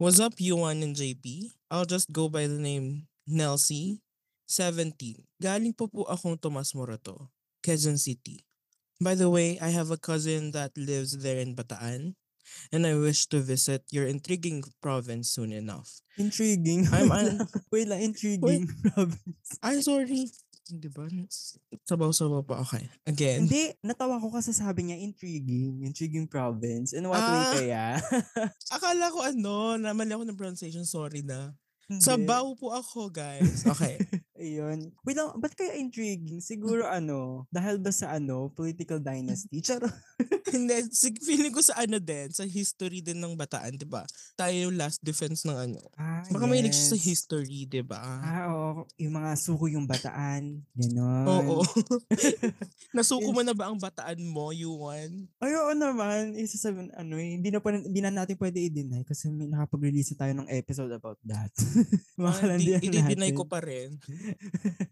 What's up, Yuan and JP? I'll just go by the name Nelsie, 17. Galing po po akong Tomas Morato, Quezon City. By the way, I have a cousin that lives there in Bataan, and I wish to visit your intriguing province soon enough. Intriguing. I'm Wait an- Wait lang, intriguing province. I'm sorry. Di ba? Sabaw-sabaw pa. Okay. Again. Hindi, natawa ko kasi sabi niya intriguing. Intriguing province. In what way Ah. kaya? Akala ko ano, namali ako ng pronunciation. Sorry na. Hindi. Sabaw po ako, guys. Okay. Ayun. Wait lang, ba't kaya intriguing? Siguro ano, dahil ba sa ano, political dynasty? Charo. Hindi, sig- feeling ko sa ano din, sa history din ng Bataan, di ba? Tayo yung last defense ng ano. Ah, Baka may siya sa yes. history, di ba? Ah, oo. Yung mga suko yung bataan. Ganon. Oo. Nasuko mo na ba ang Bataan mo, Yuan? Ay, oo naman. Isa sa ano eh, hindi na, pa, hindi na natin pwede i-deny kasi may nakapag-release na tayo ng episode about that. mga Ah, di- i-deny ko pa rin.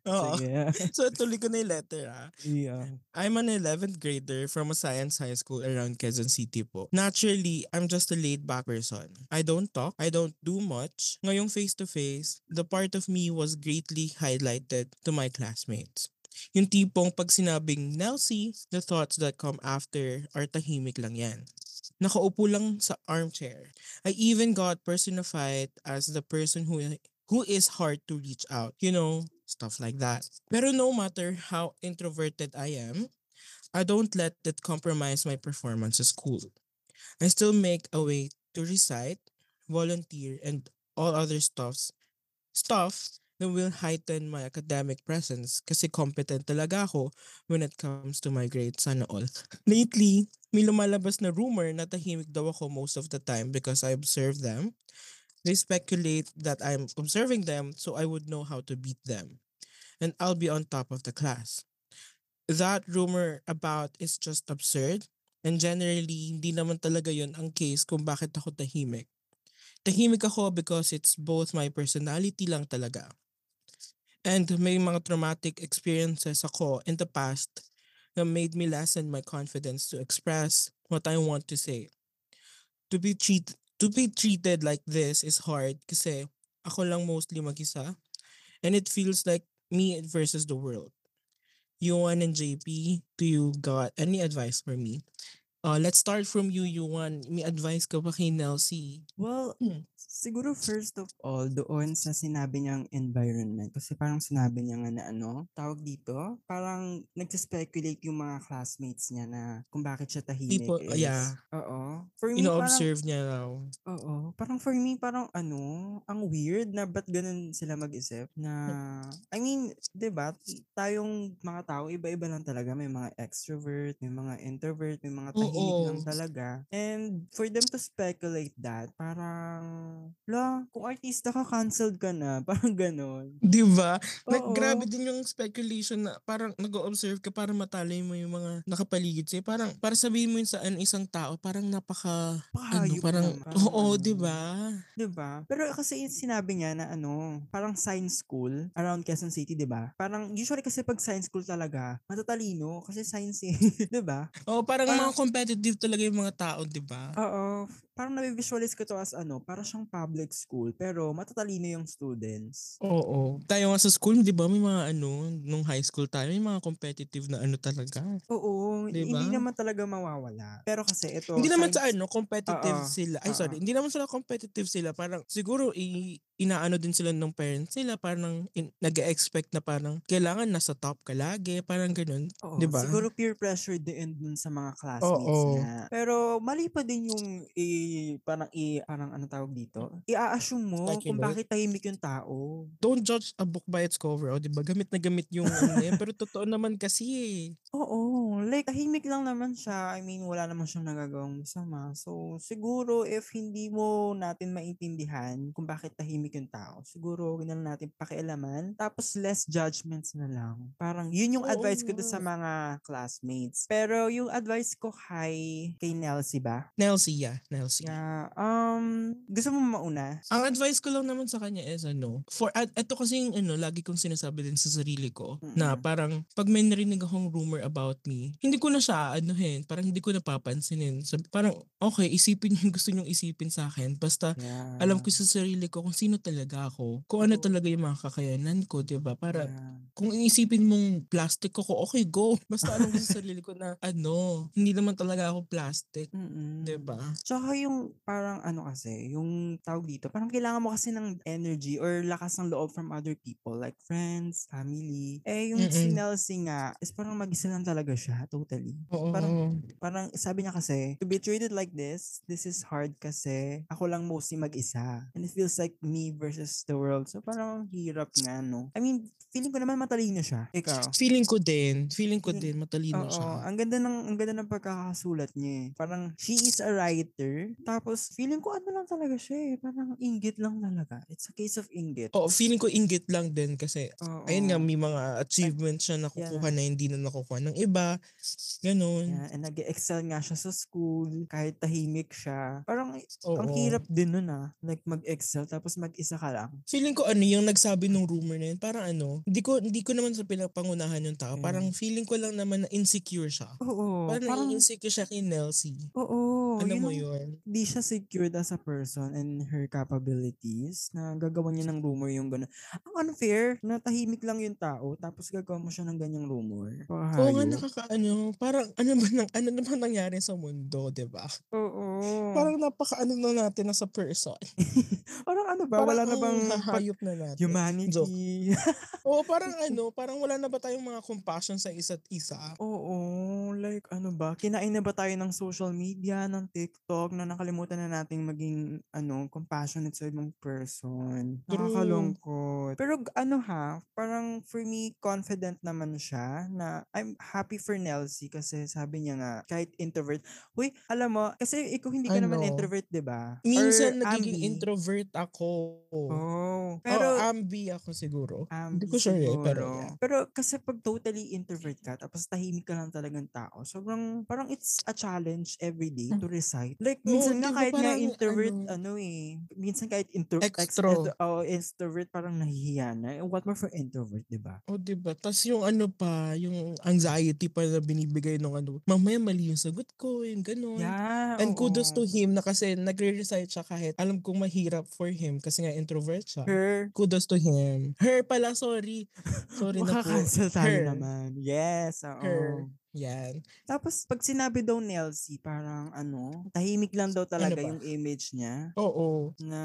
Oo. Sige. So, tuloy ko na yung letter, ah. yeah. I'm an 11th grader from a science high school around Quezon City po. Naturally, I'm just a laid-back person. I don't talk, I don't do much. Ngayong face-to-face, the part of me was greatly highlighted to my classmates. Yung tipong pag sinabing Nelsie, the thoughts that come after are tahimik lang yan. Nakaupo lang sa armchair. I even got personified as the person who who is hard to reach out. You know, stuff like that. Pero no matter how introverted I am, I don't let that compromise my performance at school. I still make a way to recite, volunteer, and all other stuffs, stuff that will heighten my academic presence kasi competent talaga ako when it comes to my grades sana all. Lately, may lumalabas na rumor na tahimik daw ako most of the time because I observe them. They speculate that I'm observing them so I would know how to beat them. And I'll be on top of the class that rumor about is just absurd. And generally, hindi naman talaga yon ang case kung bakit ako tahimik. Tahimik ako because it's both my personality lang talaga. And may mga traumatic experiences ako in the past that made me lessen my confidence to express what I want to say. To be treat to be treated like this is hard kasi ako lang mostly mag-isa and it feels like me versus the world. Yuan and JP, do you got any advice for me? Uh, let's start from you, Yuan. May advice ka ba kay Nelsie? Well, Hmm. Siguro first of all, doon sa sinabi niyang environment. Kasi parang sinabi niya nga na ano, tawag dito, parang nagsa-speculate yung mga classmates niya na kung bakit siya tahimik People, is, yeah. Oo. For me, parang, Ino-observe niya raw. oo. Parang for me, parang ano, ang weird na ba't ganun sila mag-isip na, I mean, ba tayong mga tao, iba-iba lang talaga. May mga extrovert, may mga introvert, may mga tahimik lang Oo. talaga. And for them to speculate that, parang, la, kung artista ka, cancelled ka na. Parang ganon. Di ba? Like, grabe din yung speculation na parang nag-observe ka para matalay mo yung mga nakapaligid sa'yo. Parang, para sabihin mo yun sa an- isang tao, parang napaka, ano, Pakahayop parang, naman. Oo, ano. di ba? 'Di ba? Pero kasi yung sinabi niya na ano, parang science school around Quezon City, 'di ba? Parang usually kasi pag science school talaga, matatalino kasi science eh, 'di ba? Oo, parang Parang- mga competitive talaga yung mga tao, di ba? Oo, parang na-visualize ko to as ano, para siyang public school pero matatalino yung students. Oo. Tayo nga sa school, di ba, may mga ano, nung high school tayo, may mga competitive na ano talaga. Oo, Di hindi naman talaga mawawala. Pero kasi ito hindi naman sa ano, competitive Oo. sila. Ay, Oo. sorry. Hindi naman sila competitive sila. Parang siguro i inaano din sila ng parents nila. Parang in, nag-expect na parang kailangan nasa top ka lagi. Parang ganun. Oo, Di ba? Siguro peer pressure din dun sa mga classmates Oo. niya. Pero mali pa din yung i, parang i, parang ano tawag dito? I-assume mo kung Speculate. bakit tahimik yung tao. Don't judge a book by its cover. O, di ba? Gamit na gamit yung ano yan. Pero totoo naman kasi eh. Oo, like tahimik lang naman siya. I mean, wala naman siyang nagagawang masama. So, siguro if hindi mo natin maintindihan kung bakit tahimik tahimik yung tao. Siguro, huwag na lang natin pakialaman. Tapos, less judgments na lang. Parang, yun yung Oo advice ko sa mga classmates. Pero, yung advice ko kay, kay Nelsie ba? Nelsie, yeah. Nelsie. Yeah, um, gusto mo mauna? Ang advice ko lang naman sa kanya is ano, for at ito kasi yung ano, lagi kong sinasabi din sa sarili ko na Mm-mm. parang pag may narinig akong rumor about me, hindi ko na siya anuhin, parang hindi ko napapansinin. Sabi, parang okay, isipin yung gusto niyong isipin sa akin. Basta Yeah. alam ko sa sarili ko kung sino talaga ako. Kung ano talaga yung mga kakayanan ko, 'di ba? Para Yeah. kung iisipin mong plastic ko, okay, go. Basta alam ko sa sarili ko na ano, hindi naman talaga ako plastic, Mm-mm. 'di ba? Tsaka yung parang ano kasi, yung tawag dito, parang kailangan mo kasi ng energy or lakas ng loob from other people like friends, family. Eh yung si Mm-mm. Nelsie nga is parang mag-isa lang talaga siya, totally. Oo. Parang- Parang sabi niya kasi, to be treated like this, this is hard kasi ako lang mostly mag-isa. And it feels like me versus the world. So parang ang hirap nga, no? I mean, feeling ko naman matalino siya. Ikaw. feeling ko din, feeling ko din matalino Oo, siya. ang ganda ng ang ganda ng pagkakasulat niya eh. Parang she is a writer. Tapos feeling ko ano lang talaga siya eh. Parang inggit lang talaga. It's a case of inggit. Oo, feeling ko inggit lang din kasi Oo. ayun nga may mga achievements siya nakukuha Yeah. na hindi na nakukuha ng iba. Ganun. Yeah, and nag-excel nga siya sa school kahit tahimik siya. Parang Oo. ang hirap din nun ah. Like mag-excel tapos mag-isa ka lang. Feeling ko ano yung nagsabi nung rumor na yun, parang ano, hindi ko hindi ko naman sa pinapangunahan yung tao. Mm. Parang feeling ko lang naman na insecure siya. Oo. Parang, Parang, nai-insecure siya kay Nelsie. oo. Alam yun mo yun? Di siya secured as a person and her capabilities na gagawa niya ng rumor yung gano'n. Ang unfair na tahimik lang yung tao tapos gagawa mo siya ng ganyang rumor. Oo nga nakakaano, parang ano ba nang ano naman nangyari sa mundo, 'di ba? Oo. Parang napaka-ano na natin na sa person. Parang ano ba? Parang Wala na ang bang hahayop na natin. humanity? Oo, parang ano, parang wala na ba tayong mga compassion sa isa't isa? Oo. Like ano ba? Kinain na ba tayo ng social media, ng TikTok na nakalimutan na nating maging ano, compassionate sa ibang person. Nakakalungkot. Pero ano ha, parang for me, confident naman siya na I'm happy for Nelsie kasi sabi niya nga, kahit introvert. Huy, alam mo, kasi ikaw hindi ka naman Ano? introvert, di ba? Minsan Or nagiging ambi. introvert ako. Oh. Pero Pero, ambi ako siguro. Hindi Ambi ko sure eh, pero siguro. yeah. Pero kasi pag totally introvert ka, tapos tahimik ka lang talagang tao, sobrang, parang it's a challenge every day to recite. Like, Hmm. Oo, minsan nga kahit nga parang introvert, ano, ano, eh, minsan kahit intro, ex- Extro. ex- oh, extrovert, parang nahihiya na. Eh, What more for introvert, di ba? O, di ba? Tapos yung ano pa, yung anxiety pa na binibigay nung ano, mamaya mali yung sagot ko, yung ganun. Yeah, And kudos to oo. him na kasi nagre-recite siya kahit alam kong mahirap for him kasi nga introvert siya. Her, Kudos to him. Her pala, sorry. Sorry na po. makakancel tayo Her. naman. Yes, oo. Her. Yan. Tapos, pag sinabi daw Nelsie, parang ano, tahimik lang daw talaga ba? yung image niya. Oo. na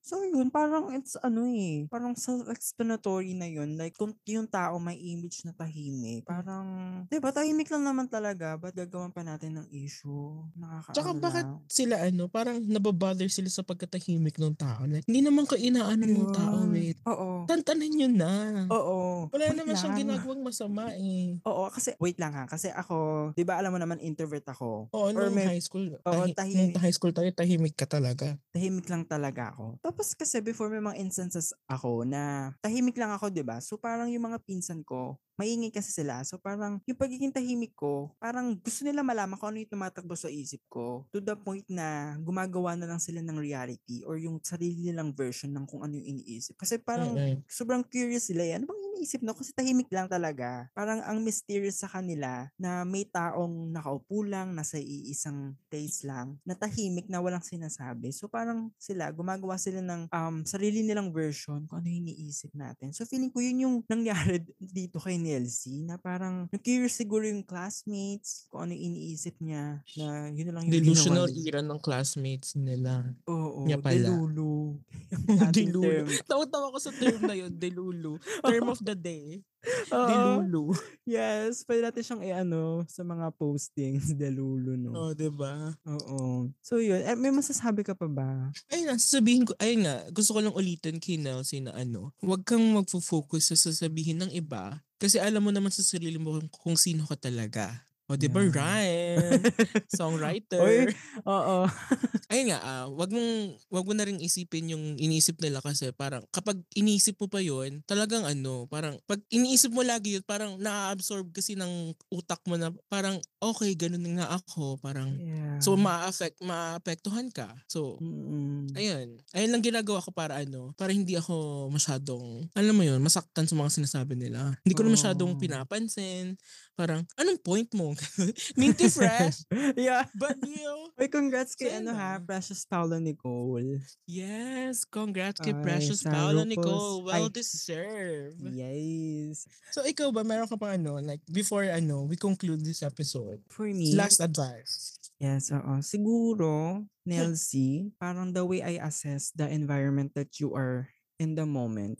so yun parang it's ano eh parang self-explanatory na yun like kung yung tao may image na tahimik parang di ba tahimik lang naman talaga ba't gagawan pa natin ng issue nakakaano Tsaka bakit sila ano, parang nababother sila sa pagkatahimik ng tao. Like, hindi naman ka inaano ng tao, Yun. wait. oo Tantanan nyo na. oo Wala Wait naman siyang lang. ginagawang masama eh. oo kasi wait lang ha kasi ako di ba alam mo naman introvert ako Oo, Or nung may- high school, Oo, tahi- tahimik. nung high school tayo, tahimik ka talaga. tahimik lang talaga ako. Tapos kasi before may mga instances ako na tahimik lang ako, 'di ba? So parang yung mga pinsan ko, maingay kasi sila. So parang yung pagiging tahimik ko, parang gusto nila malaman kung ano yung tumatakbo sa isip ko. To the point na gumagawa na lang sila ng reality or yung sarili nilang version ng kung ano yung iniisip. Kasi parang Mm-mm. sobrang curious sila eh. Ano bang iniisip no? Kasi tahimik lang talaga. Parang ang mysterious sa kanila na may taong nakaupo lang, nasa iisang place lang, na tahimik na walang sinasabi. So parang sila, gumagawa sila ng um, sarili nilang version kung ano yung iniisip natin. So feeling ko yun yung nangyari dito kay Nelsie na parang curious siguro yung classmates kung ano yung iniisip niya na yun na lang yung Delusional ginawa era ng classmates nila. Oo, niya pala. delulu. Ating Delulu. Tawa-tawa ko sa term na yun, delulu. Term of the day. Oo. Delulu. Yes, pwede natin siyang i-ano sa mga postings, delulu, no? Oh, 'di ba? Oo. So yun, eh, may masasabi ka pa ba? Ayun nga, sasabihin ko, ayun nga, gusto ko lang ulitin kay Nelsie na ano, huwag kang magfo-focus sa sasabihin ng iba kasi alam mo naman sa sarili mo kung, kung sino ka talaga. O, di ba, Yeah. Ryan? Songwriter. Oy, Oo. ayun nga, ah, wag mong wag mo na ring isipin yung iniisip nila kasi parang kapag iniisip mo pa yun, talagang ano, parang pag iniisip mo lagi yun, parang na-absorb kasi ng utak mo na parang okay, ganun nga ako, parang Yeah. so ma-affect maapektuhan ka. So Mm-mm. ayun. Ayun lang ginagawa ko para ano, para hindi ako masyadong alam mo yun, masaktan sa mga sinasabi nila. Hindi ko na masyadong pinapansin. Parang anong point mo? Minty fresh, yeah. but you Uy, congrats kay ano ha. Precious Paula Nicole. Yes, congrats kay Ay, Precious sa Paula RuPaul's- Nicole. Well ay. deserved. Yes. So ikaw ba, meron ka pang ano, like before ano, we conclude this episode. For me, Last advice. yes, oo. Siguro, Nelsie, parang the way I assess the environment that you are in the moment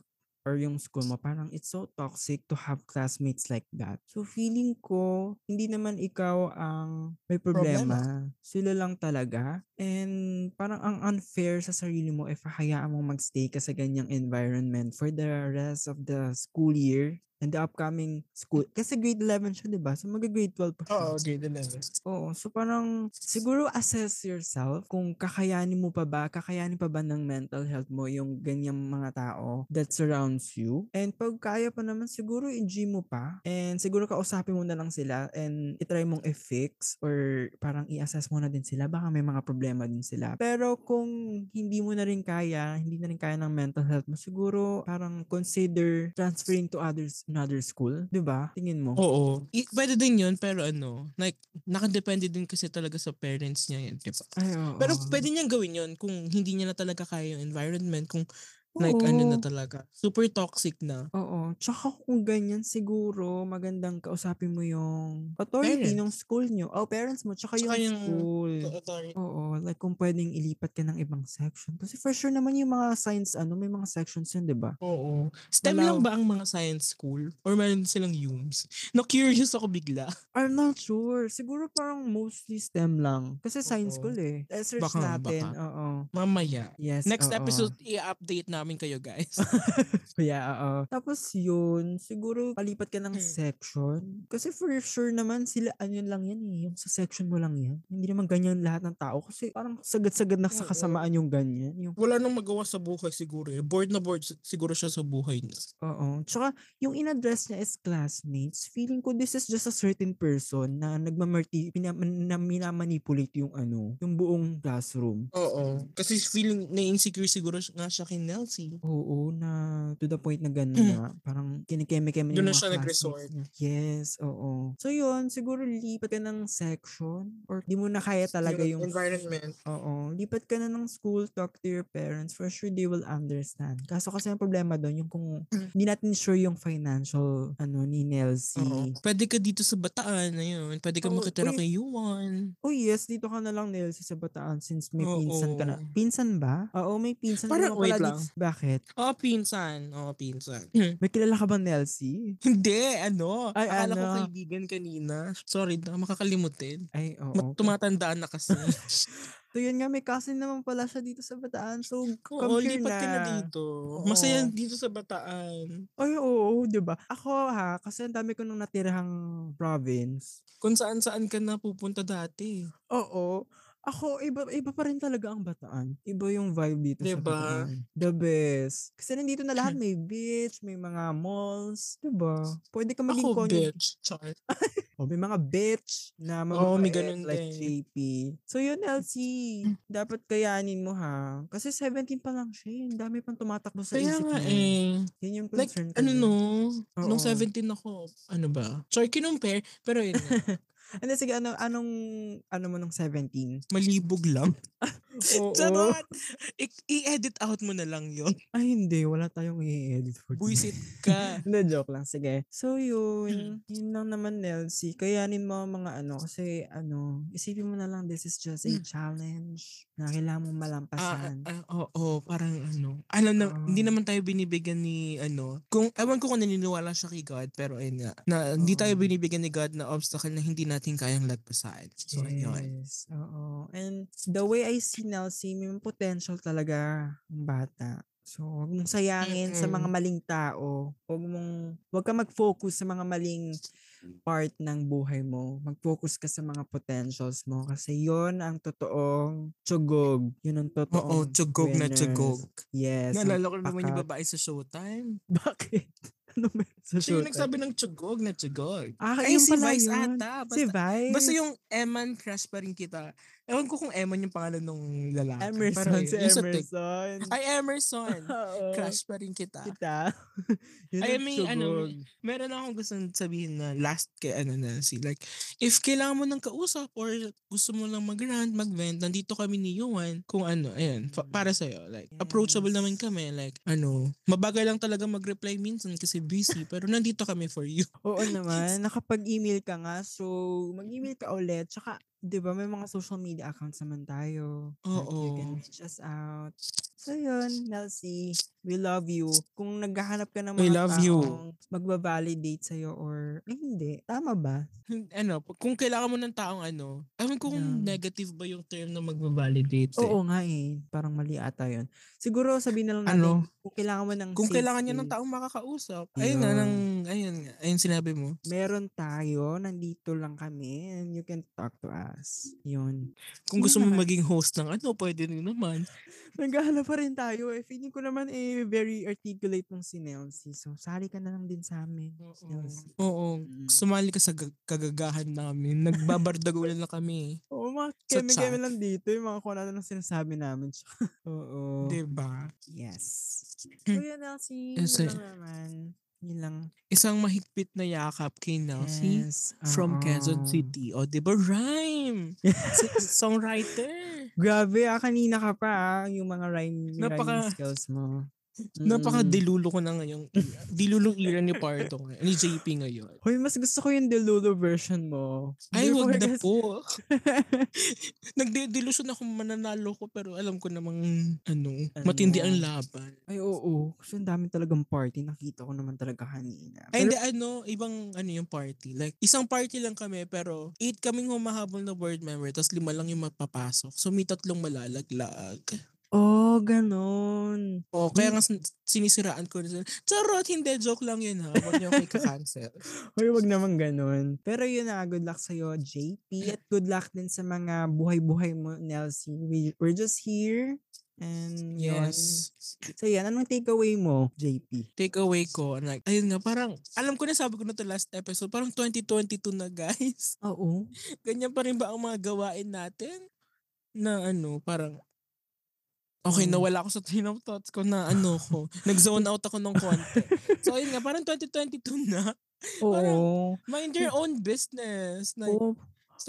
or yung school mo, parang it's so toxic to have classmates like that. So feeling ko, hindi naman ikaw ang may problema. Sila lang talaga. And parang ang unfair sa sarili mo if hayaan mong magstay ka sa ganyang environment for the rest of the school year and the upcoming school. Kasi grade 11 siya, di ba? So mag-grade 12 pa siya. Oo, grade 11. Oo, so parang siguro assess yourself kung kakayanin mo pa ba, kakayanin pa ba ng mental health mo yung ganyang mga tao that surrounds you. And pag kaya pa naman, siguro i-gym mo pa. And siguro kausapin mo na lang sila and itry mong i-fix or parang i-assess mo na din sila. Baka may mga problema din sila. Pero kung hindi mo na rin kaya, hindi na rin kaya ng mental health mo, siguro parang consider transferring to others another school. 'Di ba? Tingin mo? Oo. I- pwede din yun, pero ano, like, nakadepende din kasi talaga sa parents niya yun, di ba? Ay, oo. Pero pwede niyang gawin yun kung hindi niya na talaga kaya yung environment, kung like ano na Oo. talaga, super toxic na. Oo. Tsaka kung ganyan, siguro magandang kausapin mo yung authority Parents. ng school nyo. Oh, parents mo. Tsaka, Tsaka yung, yung- school. Sorry. Oo. Like kung pwedeng ilipat ka ng ibang section. Kasi for sure naman yung mga science, ano, may mga sections yun, di ba? Oo. STEM Malaw- lang ba ang mga science school? Or meron silang UMS? Na-curious ako bigla. I'm not sure. Siguro parang mostly STEM lang. Kasi science Oo. school eh. Eh, search Baka, natin. baka. Oo. Mamaya. Yes. Next oo. episode, i-update namin kayo guys. Yeah, oo. Tapos yun, siguro palipat ka ng Hmm. section. Kasi for sure naman, sila, ano lang yan eh. Yung sa section mo lang yan. Hindi naman ganyan lahat ng tao. Kasi parang sagad-sagad na sa kasamaan yung ganyan. Yung, Wala nang magawa sa buhay siguro eh. Bored na bored si- siguro siya sa buhay niya. oo. Tsaka, yung in-address niya is classmates. Feeling ko this is just a certain person na nagmamarti, pina, na minamanipulate yung ano, yung buong classroom. Oo. Kasi feeling na insecure siguro nga siya kay Nelsie. Oo, na to the point na gano'n Mm. na parang kinikeme-keme Doon yung na siya nag-resort. niya. Yes, oo. So yun, siguro lipat ka ng section or di mo na kaya talaga yung environment. Oo, lipat ka na ng school, talk to your parents, for sure they will understand. Kaso kasi ang problema doon, yung kung hindi natin sure yung financial, ano, ni. Nelsie. Pwede ka dito sa Bataan, ayun. Pwede ka Oo, makitira uy. kay Yuan. Oh yes, dito ka na lang Nelsie sa Bataan since may pinsan ka na. Pinsan ba? Oo, may pinsan Parang- na wait dito. Bakit? Oo, pinsan. Oo, pinsan. May kilala ka ba Nelsie? Hindi, ano. Ay, Akala ko ano? kaibigan kanina. Sorry, na makakalimutin. Ay, oo. Mat- tumatandaan na kasi. So yun nga, may cousin naman pala siya dito sa Bataan. So, Oo, come here lipat na. ka na dito. Oo. Masaya dito sa Bataan. Ay, oo, di ba? Ako ha, kasi ang dami ko nung natirahang province. Kung saan-saan ka na pupunta dati. Oo. Ako, iba, iba pa rin talaga ang Bataan. Iba yung vibe dito sa Diba? Bataan. The best. Kasi nandito na lahat may beach, may mga malls. Diba? Pwede ka maging Ako, content. bitch. Char. Oh, may mga bitch na Oo, may mababait ganun like din. JP. So yun, LC. Dapat kayanin mo ha. Kasi 17 pa lang siya. eh. Ang dami pang tumatakbo sa Kaya isip nga niya. eh. Yun yung Like, concern ko ano no, nung Oo. 17 ako, ano ba? Sorry, kinumpare, pero yun nga, Ano, sige, ano, anong, ano mo nung 17? malibog lang. Oo. Charot! I- i-edit out mo na lang yun. Ay, hindi. Wala tayong i-edit for today. Buisit ka. Hindi, joke lang. Sige. So, yun. Yun lang naman, Nelsie. Kayanin mo ang mga ano. Kasi, ano, isipin mo na lang, this is just a Hmm. challenge na kailangan mong Ah, malampasan. ah, oo, parang ano. Alam na, Oo. hindi naman tayo binibigyan ni, ano, kung, ewan ko kung naniniwala siya kay God, pero ayun nga, na hindi tayo Oo. binibigyan ni God na obstacle na hindi natin kayang lagpasan. So, ayun. Yes. Oo. And the way I see Nelsie, may potential talaga ang bata. So, huwag mong sayangin sa mga Mm. maling tao. Huwag mong, huwag ka mag-focus sa mga maling part ng buhay mo. Mag-focus ka sa mga potentials mo kasi yon ang totoong tsugog. Yun ang Oo, totoong tsugog na winners. tsugog. Yes. Naalala ko naman yung babae sa Showtime. Bakit? Ano yun sa Siya yung nagsabi ng tsugog na tsugog. Ah, Ay, yun si Vice yun. ata. Si Basta, Vice. basta yung Eman crush pa rin kita. Ewan ko kung Eman yung pangalan ng lalaki. Emerson, Pero si Emerson. Ay, Emerson. Crush pa rin kita. Kita. yun Ay, may ano, tsugog. meron akong gusto sabihin na last kay ano na si like if kailangan mo ng kausap or gusto mo lang mag-rant, mag-vent, nandito kami ni Yuan kung ano, ayun, fa- para sa like approachable naman Yes. kami like ano, mabagal lang talaga mag-reply minsan kasi busy pero nandito kami for you. Oo naman, nakapag-email ka nga. So, mag-email ka ulit. Tsaka, di ba, may mga social media accounts naman tayo. Like, you can Oo. reach us out. So, yun, Nelsie. We love you. Kung naghahanap ka ng We mga love you. taong magbabalidate sa'yo or, eh, hindi. Tama ba? ano, kung kailangan mo ng taong ano, alam ko kung Yeah. negative ba yung term na magbabalidate. eh. Oo nga eh. Parang mali ata yun. Siguro, sabihin na lang natin, Ano? kung kailangan mo ng Kung safe kailangan niya ng taong makakausap. Ayun na, Yun. nang, ayun, ayun sinabi mo. meron tayo. Nandito lang kami and you can talk to us. Yun. Kung Yun gusto mo maging host ng ano, pwede rin naman. Naghahanap pa rin tayo eh. Feeling ko naman eh, very articulate nung si Nelsie. So, sali ka na lang din sa amin. Nelsie. Oo. Mm. Sumali ka sa gag- kagagahan namin. Nagbabardagulan na kami. Oo, mga Sa keme-keme lang dito. Yung mga kung ano lang sinasabi namin. Oo. Diba? Yes. So, yun, Nelsie. Yes, eh. naman. Yun lang. Isang mahigpit na yakap kay Nelsie Yes. from Quezon. City. O, diba? Rhyme! S- songwriter. Grabe ah, kanina ka pa ah, yung mga rhyme, Napaka- rhyming skills mo. Napaka Mm. dilulo ko na ngayon. Dilulong ira ni Pardo ngayon. Ni JP ngayon. Hoy, mas gusto ko yung Delulu version mo. Ay, ko wag na kasi- po. Nagde-delusion ako mananalo ko pero alam ko namang ano, matindi ang Ano? laban. Ay, oo. Kasi ang dami talagang party. Nakita ko naman talaga kanina. Ay, Pero- hindi, ano, ibang, ano yung party. Like, isang party lang kami, pero eight kaming humahabol na board member, tapos lima lang yung magpapasok. So, may tatlong malalaglag. Oh, ganon. O, kaya nga sin- sinisiraan ko. Charot, hindi, joke lang yun ha. Huwag niyo ako ika-cancel. Hoy, wag naman ganon. Pero yun na, good luck sa'yo, JP. At good luck din sa mga buhay-buhay mo, Nelsie. We, we're just here. And yun. Yes. So yan, anong takeaway mo, JP? Take away ko, like, ayun nga, parang, alam ko na sabi ko na to last episode, parang 2022 na guys. Oo. Ganyan pa rin ba ang mga gawain natin? Na ano, parang, okay, Mm. nawala ako sa train of thoughts ko na ano ko. Nag-zone out ako ng konti. So, ayun nga, parang 2022 na. Oo. Mind your own business. Like, Oo.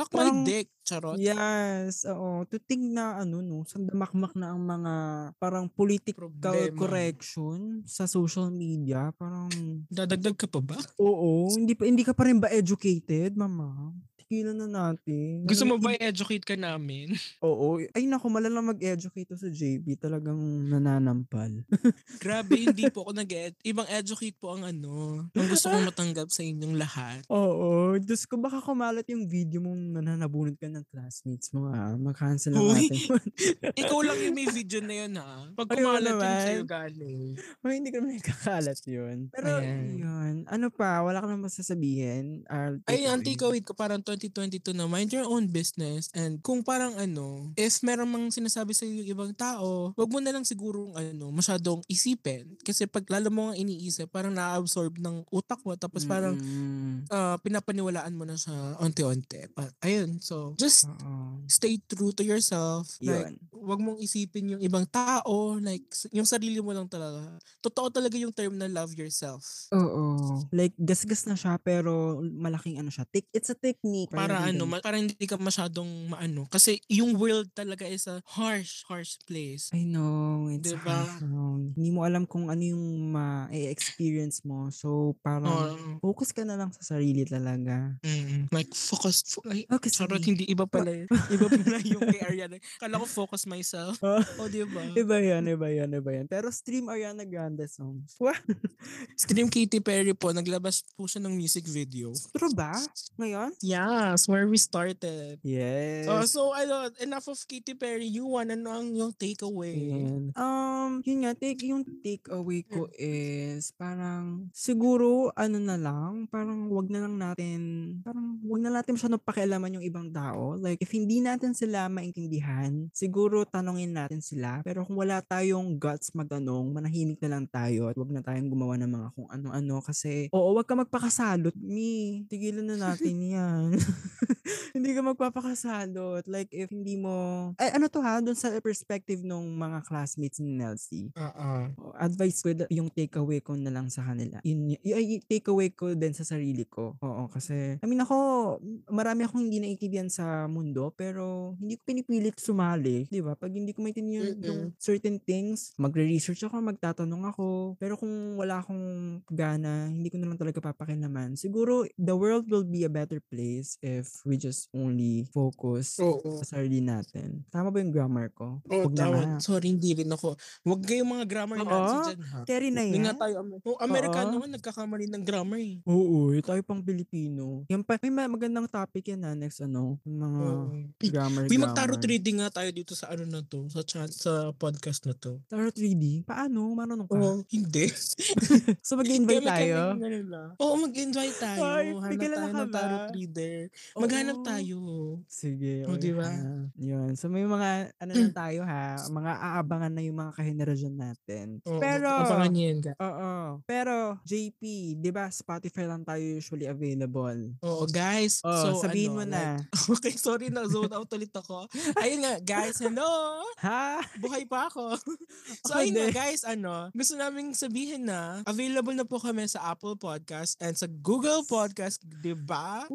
parang- my dick, charot. Yes, oo. To think na ano no, sandamakmak na ang mga parang political Problema. correction sa social media. Parang Dadagdag ka pa ba? oo, hindi pa hindi ka pa rin ba educated, mama? Tigilan na natin. Gusto mo ba i-educate ka namin? Oo. Ay nako, malalang mag-educate to sa JB. Talagang nananampal. Grabe, hindi po ako nag Ibang educate po ang ano. Ang gusto kong matanggap sa inyong lahat. Oo. Diyos ko, baka kumalat yung video mong nananabunod ka ng classmates mo ah. Mag-cancel na Uy. natin. Ikaw lang yung may video na yun ha. Pag kumalat yun sa'yo galing. Ay, hindi ko naman kakalat yun. Pero, Ayan. yun. Ano pa? Wala ka naman masasabihin? Our Ay, takeaway ko parang 2022 na mind your own business and kung parang ano, if meron mang sinasabi sa yung ibang tao, wag mo na lang siguro ano, masyadong isipin. Kasi pag lalo mo nga iniisip, parang na-absorb ng utak mo tapos parang Mm-mm. ah, pinapaniwalaan mo na siya onti-onti. Pa- ayun, so just Oo. stay true to yourself. Like, Yun. wag mong isipin yung ibang tao, like yung sarili mo lang talaga. Totoo talaga yung term na love yourself. Oo. Like, gasgas na siya, pero malaking ano siya. It's a technique. Para Parang ano, ma- para hindi ka masyadong maano. Kasi yung world talaga is a harsh, harsh place. I know, it's Diba? harsh around. Hindi mo alam kung ano yung ma-experience mo. So, parang Oo. focus ka na lang sa sarili talaga. Mm, like, focus. Fo- ay, Okay, charot, sige. hindi iba pala. yun. iba pala yung kay Ariana. Kala ko focus myself. Oh. O, di ba? Iba yan, iba yan, iba yan. Pero stream Ariana Grande songs. Wow. Stream Katy Perry po, naglabas po siya ng music video. True ba? Ngayon? Yes, where we started. Yes. Oh, so, ano, enough of Katy Perry. You want, ano ang yung takeaway? Ayan. Um, yun nga, take, yung take away ko is parang siguro ano na lang, parang wag na lang natin, parang wag na natin masyadong pakialaman yung ibang tao. Like, if hindi natin sila maintindihan, siguro tanongin natin sila. Pero kung wala tayong guts magtanong, manahimik na lang tayo at wag na tayong gumawa ng mga kung ano-ano kasi, oo, wag ka magpakasalot, me. Tigilan na natin yan. hindi ka magpapakasalot. Like, if hindi mo, ay, ano to ha, dun sa perspective ng mga classmates ni Nelsie. Oh, advice ko yung takeaway ko na lang sa kanila. Yun, y- y- takeaway ko din sa sarili ko. Oo, kasi, I mean ako, marami akong hindi naiintindihan sa mundo, pero hindi ko pinipilit sumali. Di ba? Pag hindi ko maintindihan Mm-mm. yung certain things, magre-research ako, magtatanong ako. Pero kung wala akong gana, hindi ko na lang talaga papakilaman. Siguro, the world will be a better place if we just only focus Oo. sa sarili natin. Tama ba yung grammar ko? Oo, Huwag na nga. tama. Sorry, hindi rin ako. Huwag kayong mga grammar Oo. Nazi dyan, ha? Carry na Hindi yan. nga tayo, oh, Amerikano Oo. nga, nagkakamali ng grammar eh. Oo, eh, tayo pang Pilipino. Yan pa, may ma- magandang topic yan na next ano, yung mga Oo. grammar, Uy, mag-tarot reading nga tayo dito sa ano na to, sa chat, sa podcast na to. Tarot reading? Paano? Marunong ka? Oo, hindi. So mag-invite tayo? lang. Oo, mag-invite tayo. Ay, Hanap tayo ng tarot ba? Reader. Oo. Maghanap tayo. Sige. O, okay, di ba? ha. Yun. So may mga, ano na tayo ha, mga aabangan na yung mga kahenerasyon natin. Oo, Pero, Abangan yan, guys. oo. Pero, JP, di ba, Spotify lang tayo usually available. Oo, guys. Oh, so, sabihin ano, mo na. like- okay, sorry na. Zone out ulit ako. Ayun nga, guys. Hello! Ha? Buhay pa ako. so, Ako ayun nga, din. guys. Ano, gusto naming sabihin na available na po kami sa Apple Podcast and sa Google Podcast. Diba?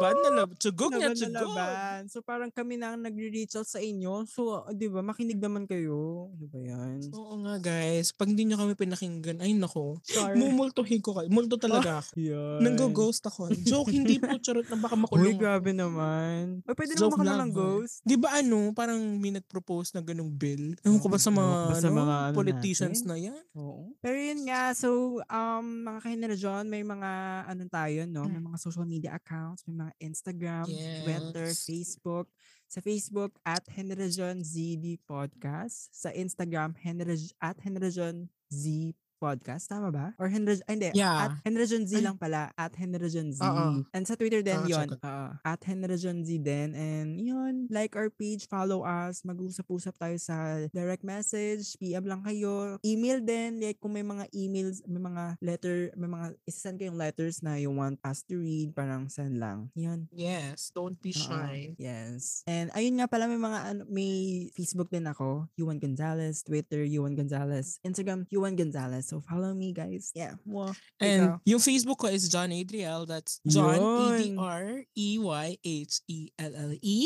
Laban na laban. Tsugog na laban na tsugog. laban. So parang kami na ang nagre-reach out sa inyo. So, uh, 'di ba, makinig naman kayo. 'Di ba 'yan? Oo nga, guys. Pag hindi nyo kami pinakinggan, ay nako. Sorry. Mumultuhin ko kayo. Multo talaga ako. Yan. Nanggo-ghost ako. Joke, hindi po charot na baka Uy, makulong. ako. grabe naman. Uy, pwede Joke naman makulong ng ghost. Di ba ano, parang may nag-propose na ganung bill? Ewan ko ba sa mga, ba sa ano, mga ano politicians natin? na yan? Oo. Pero yun nga, so, um, mga kahenerasyon, may mga, ano tayo, no? May mga social media accounts, may mga Instagram, Twitter, Yes. Facebook. Sa Facebook, at Henerajon ZD Podcast. Sa Instagram, Heneraj, at Henerajon Z Podcast. Tama ba? Or Henerajon, ay, hindi. Yeah. At Henerajon Z lang pala. At Henerajon Z. Oo. And sa Twitter din, Ah, yon. Oo. At Henerajon Z din. And yun, like our page, follow us. Mag-usap-usap tayo sa direct message. PM lang kayo. Email din. Like kung may mga emails, may mga letter, may mga, isasend kayong letters na you want us to read, parang send lang. Yun. Yes, don't be shy. Yes. And ayun nga pala may mga ano, may Facebook din ako, Yuan Gonzalez, Twitter Yuan Gonzalez, Instagram Yuan Gonzalez. So follow me guys. Yeah. Wow. And yung Facebook ko is John Adriel. That's John Yun. E-D-R-E-Y-H-E-L-L-E.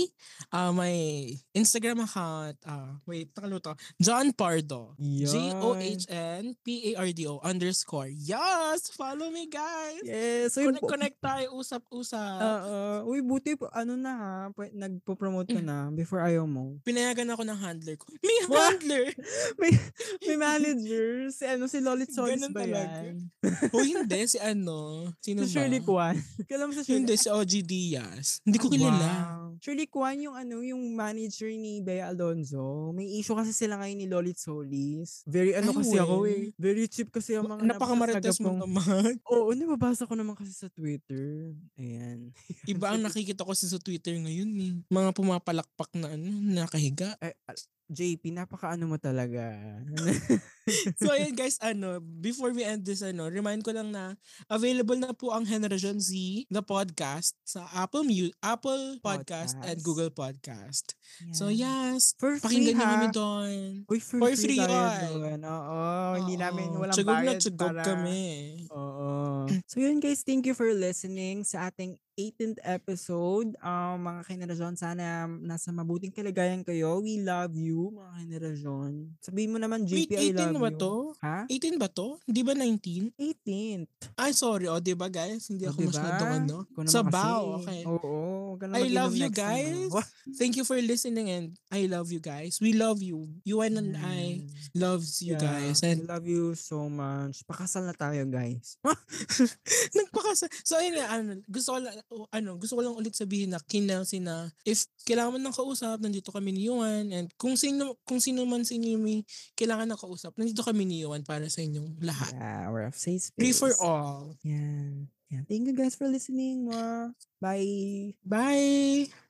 Uh, my Instagram account, uh, wait, nakaluto. John Pardo. J-O-H-N-P-A-R-D-O underscore. Yes! Follow me, guys! Yes. So, Connect, connect tayo, usap-usap. Uh, uy, buti po, ano na ha, nagpo-promote ka na before ayaw mo. Pinayagan ako ng handler ko. May handler! May, may manager, si ano, si Lolit Ganun ba talaga. yan? o hindi, si ano? Sino Si ba? Shirley Kwan. Kailan mo si Shirley? Hindi, si OG Diaz. Hindi ko kilala. Wow. Shirley Kwan yung ano, yung manager ni Bea Alonzo. May issue kasi sila ngayon ni Lolit Solis. Very ano Ay, kasi ako well. eh. Very cheap kasi ang mga Napakamarites mo naman. Oo, nababasa ko naman kasi sa Twitter. Ayan. Iba ang nakikita ko sa Twitter ngayon eh. Mga pumapalakpak na ano, nakahiga. Ay, JP, napaka-ano mo talaga. So ayun guys, ano, before we end this, ano, remind ko lang na available na po ang Generation Z, the podcast, sa Apple Mu- Apple Podcast, and Podcast. Google Podcast. So Yan. yes, For free pakinggan nyo ha. kami doon. Uy, for, For free, free tayo doon. Oo, hindi namin, walang tsugog bayad na tsugog para... kami. Oo. So yun guys, thank you for listening sa ating 18th episode. Um, mga kanerasyon, sana nasa mabuting kalagayan kayo. We love you, mga kanerasyon. Sabihin mo naman, Wait, GP, I 18 love ba you. to? Ha? 18 ba to? Di ba 19? 18th. Ay, sorry. O, di ba guys? Hindi O, ako diba? masyadong ano. Ikaw naman Sa kasi. bow, okay. Oo. na I love you time, guys. Thank you for listening and I love you guys. We love you. You and I yan. loves you Yeah, guys. And love you so much. Pakasal na tayo, guys. Nagpakasa. So nga, ano, gusto ko lang, ano, gusto ko lang ulit sabihin na kinelsi na if kailangan ng kausap, nandito kami ni Yuan and kung sino kung sino man inyo may kailangan ng kausap, nandito kami ni Yuan para sa inyong lahat. Yeah, we're a safe space. Free for all. Yan. Yeah. Thank you guys for listening. Bye. Bye.